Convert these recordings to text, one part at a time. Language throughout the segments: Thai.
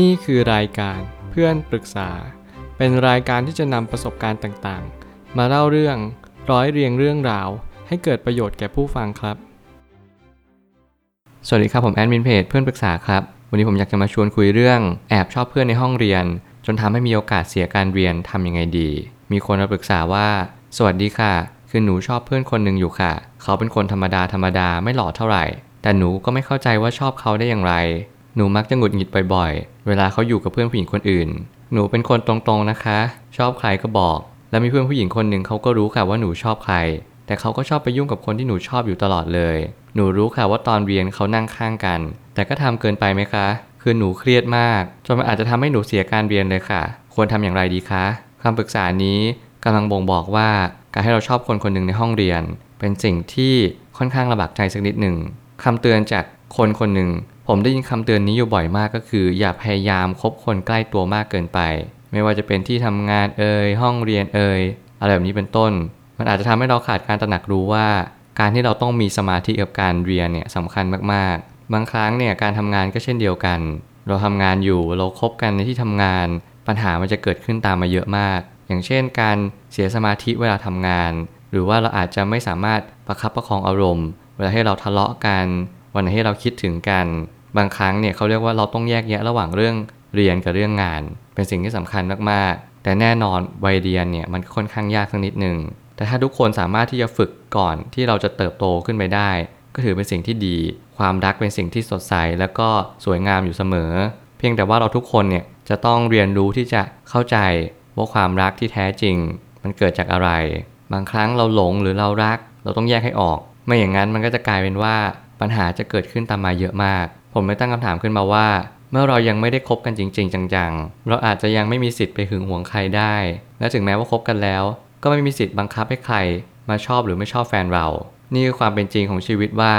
นี่คือรายการเพื่อนปรึกษา เป็นรายการที่จะนำประสบการณ์ต่างๆ มาเล่าเรื่องร้อยเรียงเรื่องราว ให้เกิดประโยชน์แก่ผู้ฟังครับ สวัสดีครับผมแอดมินเพจเพื่อนปรึกษาครับ วันนี้ผมอยากจะมาชวนคุยเรื่องแอบชอบเพื่อนในห้องเรียน จนทำให้มีโอกาสเสียการเรียนทำยังไงดี มีคนมาปรึกษาว่า สวัสดีค่ะ คือหนูชอบเพื่อนคนหนึ่งอยู่ค่ะ เขาเป็นคนธรรมดาธรรมดาไม่หล่อเท่าไหร่ แต่หนูก็ไม่เข้าใจว่าชอบเขาได้อย่างไรหนูมักจะหงุดหงิดบ่อย เวลาเขาอยู่กับเพื่อนผู้หญิงคนอื่น หนูเป็นคนตรงๆนะคะ ชอบใครก็บอก แล้วมีเพื่อนผู้หญิงคนหนึ่งเขาก็รู้ค่ะว่าหนูชอบใคร แต่เขาก็ชอบไปยุ่งกับคนที่หนูชอบอยู่ตลอดเลย หนูรู้ค่ะว่าตอนเรียนเขานั่งข้างกัน แต่ก็ทำเกินไปไหมคะ คือหนูเครียดมากจนมันอาจจะทำให้หนูเสียการเรียนเลยค่ะ ควรทำอย่างไรดีคะคำปรึกษานี้กำลังบ่งบอกว่าการให้เราชอบคนคนหนึ่งในห้องเรียน เป็นสิ่งที่ค่อนข้างลำบากใจสักนิดหนึ่งคำเตือนจากคนคนหนึ่ง ผมได้ยินคำเตือนนี้อยู่บ่อยมากก็คือ อย่าพยายามคบคนใกล้ตัวมากเกินไป ไม่ว่าจะเป็นที่ทำงานเอ่ยห้องเรียนเอ่ยอะไรแบบนี้เป็นต้น มันอาจจะทำให้เราขาดการตระหนักรู้ว่า การที่เราต้องมีสมาธิกับการเรียนเนี่ยสำคัญมากๆ บางครั้งเนี่ยการทำงานก็เช่นเดียวกัน เราทำงานอยู่เราคบกันในที่ทำงาน ปัญหามันจะเกิดขึ้นตามมาเยอะมาก อย่างเช่น การเสียสมาธิเวลาทำงาน หรือว่าเราอาจจะไม่สามารถประคับประคองอารมณ์ เวลาให้เราทะเลาะกันวันไหนให้เราคิดถึงกัน บางครั้งเนี่ยเขาเรียกว่าเราต้องแยกแยะระหว่างเรื่องเรียนกับเรื่องงาน เป็นสิ่งที่สำคัญมากๆ แต่แน่นอนวัยเรียนเนี่ยมันค่อนข้างยากสักนิดหนึ่งแต่ถ้าทุกคนสามารถที่จะฝึกก่อนที่เราจะเติบโตขึ้นไปได้ ก็ถือเป็นสิ่งที่ดี ความรักเป็นสิ่งที่สดใสแล้วก็สวยงามอยู่เสมอ เพียงแต่ว่าเราทุกคนเนี่ยจะต้องเรียนรู้ที่จะเข้าใจว่าความรักที่แท้จริง มันเกิดจากอะไร บางครั้งเราหลงหรือเรารัก เราต้องแยกให้ออก ไม่อย่างนั้นมันก็จะกลายเป็นว่าปัญหาจะเกิดขึ้นตามมาเยอะมาก ผมไม่ตั้งคำถามขึ้นมาว่า เมื่อเรายังไม่ได้คบกันจริง ๆ จังๆ เราอาจจะยังไม่มีสิทธิ์ไปหึงหวงใครได้ และถึงแม้ว่าคบกันแล้ว ก็ไม่มีสิทธิ์บังคับให้ใคร มาชอบหรือไม่ชอบแฟนเรา นี่คือความเป็นจริงของชีวิตว่า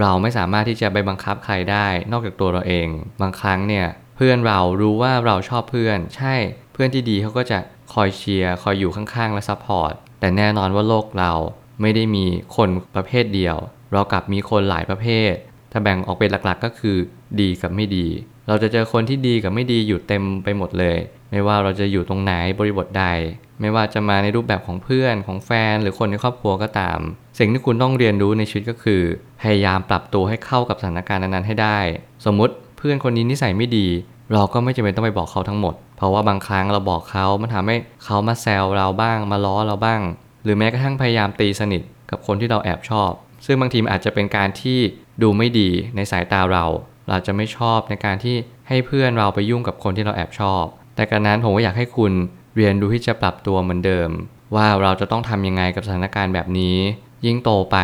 เราไม่สามารถที่จะไปบังคับใครได้ นอกจากตัวเราเอง บางครั้งเนี่ยเพื่อนเรารู้ว่าเราชอบเพื่อน ใช่เพื่อนที่ดีเขาก็จะคอยเชียร์คอยอยู่ข้างๆและ support แต่แน่นอนว่าโลกเราไม่ได้มีคนประเภทเดียว เรากลับมีคนหลายประเภท ถ้าแบ่งออกเป็นหลักๆก็คือ ดีกับไม่ดี เราจะเจอคนที่ดีกับไม่ดีอยู่เต็มไปหมดเลย ไม่ว่าเราจะอยู่ตรงไหนบริบทใด ไม่ว่าจะมาในรูปแบบของเพื่อนของแฟนหรือคนในครอบครัวก็ตาม สิ่งที่คุณต้องเรียนรู้ในชีวิตก็คือ พยายามปรับตัวให้เข้ากับสถานการณ์นั้นๆให้ได้ สมมติเพื่อนคนนี้นิสัยไม่ดี เราก็ไม่จำเป็นต้องไปบอกเขาทั้งหมด เพราะว่าบางครั้งเราบอกเขามันทำให้เขามาแซวเราบ้าง มาล้อเราบ้าง หรือแม้กระทั่งพยายามตีสนิทกับคนที่เราแอบชอบ ซึ่งบางทีอาจจะเป็นการที่ดูไม่ดีในสายตาเรา เราจะไม่ชอบในการที่ให้เพื่อนเราไปยุ่งกับคนที่เราแอบชอบ แต่การนั้นผมก็อยากให้คุณเรียนรู้ที่จะปรับตัวเหมือนเดิม ว่าเราจะต้องทำยังไงกับสถานการณ์แบบนี้ ยิ่งโตไป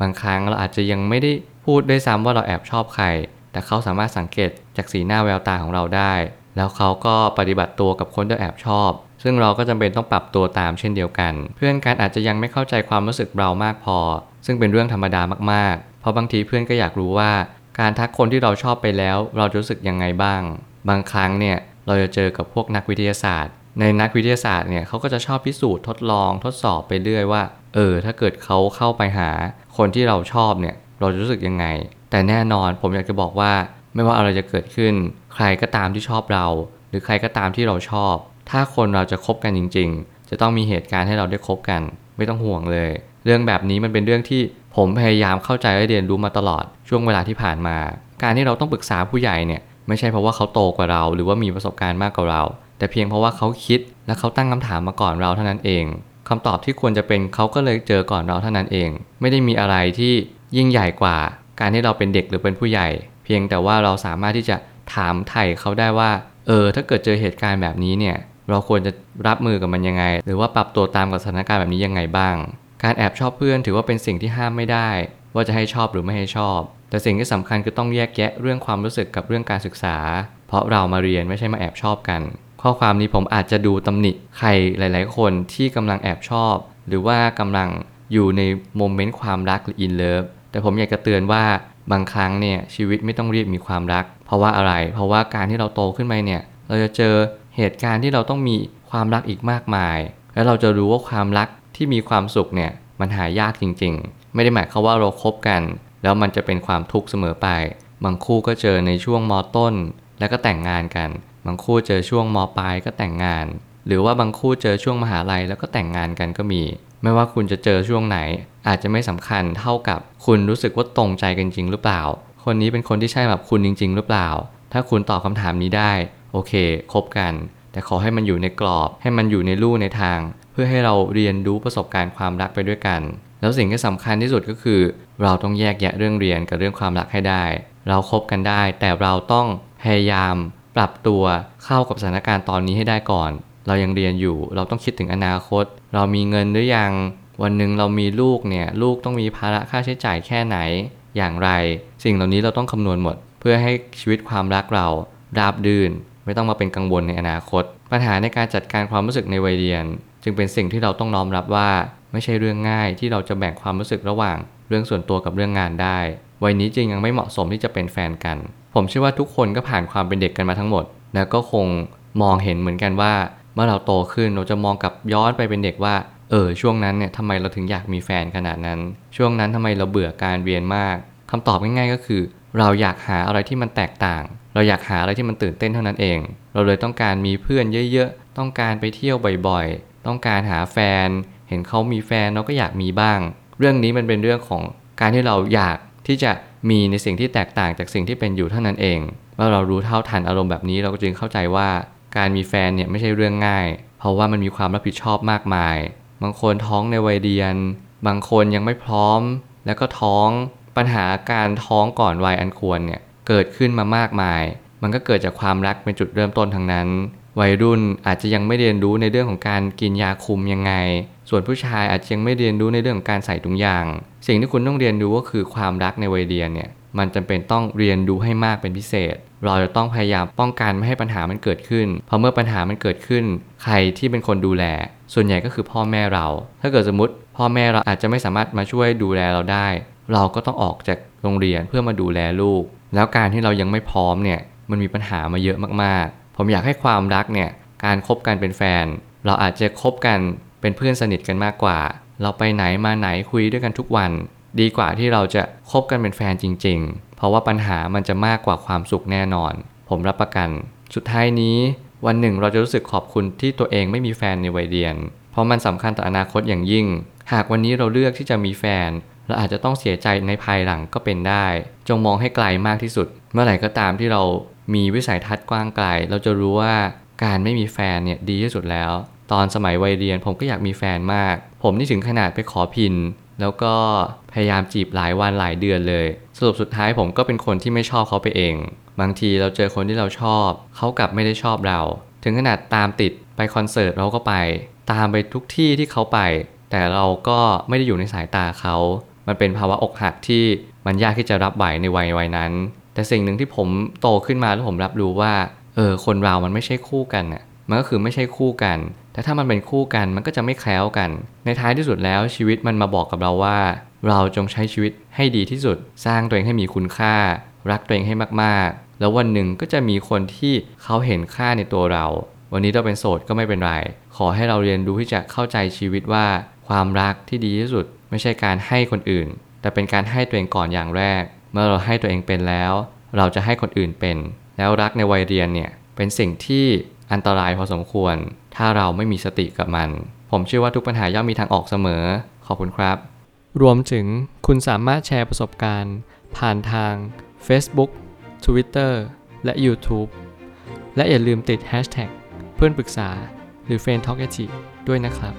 บางครั้งเราอาจจะยังไม่ได้พูดด้วยซ้ำว่าเราแอบชอบใคร แต่เขาสามารถสังเกตจากสีหน้าแววตาของเราได้ แล้วเขาก็ปฏิบัติตัวกับคนที่แอบชอบ ซึ่งเราก็จำเป็นต้องปรับตัวตามเช่นเดียวกัน เพื่อนกันอาจจะยังไม่เข้าใจความรู้สึกเรามากพอ ซึ่งเป็นเรื่องธรรมดามากๆ เพราะบางทีเพื่อนก็อยากรู้ว่า การทักคนที่เราชอบไปแล้ว เราจะรู้สึกยังไงบ้าง บางครั้งเนี่ยเราจะเจอกับพวกนักวิทยาศาสตร์ ในนักวิทยาศาสตร์เนี่ยเขาก็จะชอบพิสูจน์ทดลองทดสอบไปเรื่อยว่า เออ ถ้าเกิดเขาเข้าไปหา คนที่เราชอบเนี่ยเราจะรู้สึกยังไง แต่แน่นอนผมอยากจะบอกว่า ไม่ว่าอะไรจะเกิดขึ้น ใครก็ตามที่ชอบเรา หรือใครก็ตามที่เราชอบ ถ้าคนเราจะคบกันจริง ๆ จะต้องมีเหตุการณ์ให้เราได้คบกัน ไม่ต้องห่วงเลย เรื่องแบบนี้มันเป็นเรื่องที่ผมพยายามเข้าใจและเรียนรู้มาตลอดช่วงเวลาที่ผ่านมา การที่เราต้องปรึกษาผู้ใหญ่เนี่ยไม่ใช่เพราะว่าเขาโตกว่าเรา หรือว่ามีประสบการณ์มากกว่าเรา แต่เพียงเพราะว่าเขาคิดและเขาตั้งคำถามมาก่อนเราเท่านั้นเองคำตอบที่ควรจะเป็นเขาก็เลยเจอก่อนเราเท่านั้นเอง ไม่ได้มีอะไรที่ยิ่งใหญ่กว่า การที่เราเป็นเด็กหรือเป็นผู้ใหญ่ เพียงแต่ว่าเราสามารถที่จะถามไถ่เขาได้ว่า เออ ถ้าเกิดเจอเหตุการณ์แบบนี้เนี่ยเราควรจะรับมือกับมันยังไง หรือว่าปรับตัวตามกับสถานการณ์แบบนี้ยังไงบ้าง การแอบชอบเพื่อนถือว่าเป็นสิ่งที่ห้ามไม่ได้ ว่าจะให้ชอบหรือไม่ให้ชอบ แต่สิ่งที่สำคัญคือต้องแยกแยะเรื่องความรู้สึกกับเรื่องการศึกษา เพราะเรามาเรียนไม่ใช่มาแอบชอบกัน ข้อความนี้ผมอาจจะดูตำหนิใครหลาย ๆ คนที่กำลังแอบชอบ หรือว่ากำลังอยู่ใน moment ความรักหรือ in love แต่ผมอยากจะเตือนว่าบางครั้งเนี่ยชีวิตไม่ต้องรีบมีความรัก เพราะว่าอะไร เพราะว่าการที่เราโตขึ้นไปเนี่ย เราจะเจอเหตุการณ์ที่เราต้องมีความรักอีกมากมาย และเราจะรู้ว่าความรัก ที่มีความสุขเนี่ยมันหายากจริง ๆ ไม่ได้หมายความว่าเราคบกัน แล้วมันจะเป็นความทุกข์เสมอไป บางคู่ก็เจอในช่วงมต้น แล้วก็แต่งงานกัน บางคู่เจอช่วงมปลายก็แต่งงาน หรือว่าบางคู่เจอช่วงมหาลัยแล้วก็แต่งงานกันก็มี ไม่ว่าคุณจะเจอช่วงไหน อาจจะไม่สำคัญเท่ากับคุณรู้สึกว่าตรงใจกันจริงหรือเปล่า คนนี้เป็นคนที่ใช่แบบคุณจริง ๆ หรือเปล่า ถ้าคุณตอบคำถามนี้ได้ โอเคคบกัน แต่ขอให้มันอยู่ในกรอบ ให้มันอยู่ในลู่ในทาง เพื่อให้เราเรียนรู้ประสบการณ์ความรักไปด้วยกัน แล้วสิ่งที่สำคัญที่สุดก็คือ เราต้องแยกแยะเรื่องเรียนกับเรื่องความรักให้ได้ เราครบกันได้ แต่เราต้องพยายามปรับตัวเข้ากับสถานการณ์ตอนนี้ให้ได้ก่อน เรายังเรียนอยู่ เราต้องคิดถึงอนาคต เรามีเงินหรือยัง วันหนึ่งเรามีลูกเนี่ย ลูกต้องมีภาระค่าใช้จ่ายแค่ไหน อย่างไร สิ่งเหล่านี้เราต้องคำนวณหมด เพื่อให้ชีวิตความรักเราราบรื่น ไม่ต้องมาเป็นกังวลในอนาคต ปัญหาในการจัดการความรู้สึกในวัยเรียน จึงเป็นสิ่งที่เราต้องน้อมรับว่า ไม่ใช่เรื่องง่ายที่เราจะแบ่งความรู้สึกระหว่าง เรื่องส่วนตัวกับเรื่องงานได้ วัยนี้จึงยังไม่เหมาะสมที่จะเป็นแฟนกัน ผมเชื่อว่าทุกคนก็ผ่านความเป็นเด็กกันมาทั้งหมด แล้วก็คงมองเห็นเหมือนกันว่า เมื่อเราโตขึ้นเราจะมองกลับย้อนไปเป็นเด็กว่าเออช่วงนั้นเนี่ยทำไมเราถึงอยากมีแฟนขนาดนั้น ช่วงนั้นทำไมเราเบื่อการเรียนมากคำตอบง่ายๆก็คือ เราอยากหาอะไรที่มันแตกต่าง เราอยากหาอะไรที่มันตื่นเต้นเท่านั้นเอง เราเลยต้องการมีเพื่อนเยอะๆ ต้องการไปเที่ยวบ่อย ต้องการหาแฟน เห็นเขามีแฟนเราก็อยากมีบ้าง เรื่องนี้มันเป็นเรื่องของการที่เราอยากที่จะมีในสิ่งที่แตกต่างจากสิ่งที่เป็นอยู่เท่านั้นเองเมื่อเรารู้เท่าทันอารมณ์แบบนี้เราก็จึงเข้าใจว่าการมีแฟนเนี่ยไม่ใช่เรื่องง่าย เพราะว่ามันมีความรับผิดชอบมากมาย บางคนท้องในวัยเรียน บางคนยังไม่พร้อม แล้วก็ท้องปัญหาการท้องก่อนวัยอันควรเนี่ยเกิดขึ้นมามากมาย มันก็เกิดจากความรักเป็นจุดเริ่มต้นทั้งนั้น วัยรุ่นอาจจะยังไม่เรียนรู้ในเรื่องของการกินยาคุมยังไง ส่วนผู้ชายอาจจะยังไม่เรียนรู้ในเรื่องของการใส่ถุงยาง สิ่งที่คุณต้องเรียนรู้ก็คือความรักในวัยเรียนเนี่ย มันจำเป็นต้องเรียนรู้ให้มากเป็นพิเศษ เราจะต้องพยายามป้องกันไม่ให้ปัญหามันเกิดขึ้น เพราะเมื่อปัญหามันเกิดขึ้น ใครที่เป็นคนดูแล ส่วนใหญ่ก็คือพ่อแม่เรา ถ้าเกิดสมมติ พ่อแม่เราอาจจะไม่สามารถมาช่วยดูแลเราได้ เราก็ต้องออกจากโรงเรียนเพื่อมาดูแลลูก แล้วการที่เรายังไม่พร้อมเนี่ย มันมีปัญหามาเยอะมากๆ ผมอยากให้ความรักเนี่ยการคบกันเป็นแฟน เราอาจจะคบกันเป็นเพื่อนสนิทกันมากกว่า เราไปไหนมาไหนคุยด้วยกันทุกวัน ดีกว่าที่เราจะคบกันเป็นแฟนจริง ๆ เพราะว่าปัญหามันจะมากกว่าความสุขแน่นอน ผมรับประกัน สุดท้ายนี้วันหนึ่งเราจะรู้สึกขอบคุณที่ตัวเองไม่มีแฟนในวัยเรียน เพราะมันสำคัญต่ออนาคตอย่างยิ่ง หากวันนี้เราเลือกที่จะมีแฟน เราอาจจะต้องเสียใจในภายหลังก็เป็นได้ จงมองให้ไกลมากที่สุด เมื่อไหร่ก็ตามที่เรา มีวิสัยทัศน์กว้างไกล เราจะรู้ว่าการไม่มีแฟนเนี่ยดีที่สุดแล้ว ตอนสมัยวัยเรียนผมก็อยากมีแฟนมาก ผมนี่ถึงขนาดไปขอพิน แล้วก็พยายามจีบหลายวันหลายเดือนเลย สรุปสุดท้ายผมก็เป็นคนที่ไม่ชอบเขาไปเอง บางทีเราเจอคนที่เราชอบ เขากลับไม่ได้ชอบเรา ถึงขนาดตามติดไปคอนเสิร์ตเราก็ไป ตามไปทุกที่ที่เขาไป แต่เราก็ไม่ได้อยู่ในสายตาเขา มันเป็นภาวะอกหักที่มันยากที่จะรับไหวในวัยวัยนั้น แต่สิ่งหนึ่งที่ผมโตขึ้นมาแล้วผมรับรู้ว่า เออ คนเรามันไม่ใช่คู่กันน่ะ มันก็คือไม่ใช่คู่กัน แต่ถ้ามันเป็นคู่กันมันก็จะไม่แคล้วกัน ในท้ายที่สุดแล้วชีวิตมันมาบอกกับเราว่า เราจงใช้ชีวิตให้ดีที่สุด สร้างตัวเองให้มีคุณค่า รักตัวเองให้มากๆ แล้ววันหนึ่งก็จะมีคนที่เขาเห็นค่าในตัวเรา วันนี้เราเป็นโสดก็ไม่เป็นไร ขอให้เราเรียนรู้ที่จะเข้าใจชีวิตว่า ความรักที่ดีที่สุด ไม่ใช่การให้คนอื่น แต่เป็นการให้ตัวเองก่อนอย่างแรก เมื่อเราให้ตัวเองเป็นแล้ว เราจะให้คนอื่นเป็น แล้วรักในวัยเรียนเนี่ยเป็นสิ่งที่อันตรายพอสมควร ถ้าเราไม่มีสติกับมัน ผมเชื่อว่าทุกปัญหาย่อมมีทางออกเสมอ ขอบคุณครับ รวมถึงคุณสามารถแชร์ประสบการณ์ ผ่านทาง Facebook Twitter และ YouTube และอย่าลืมติด Hashtag เพื่อนปรึกษาหรือ f r ร e n d t a l k ด้วยนะครับ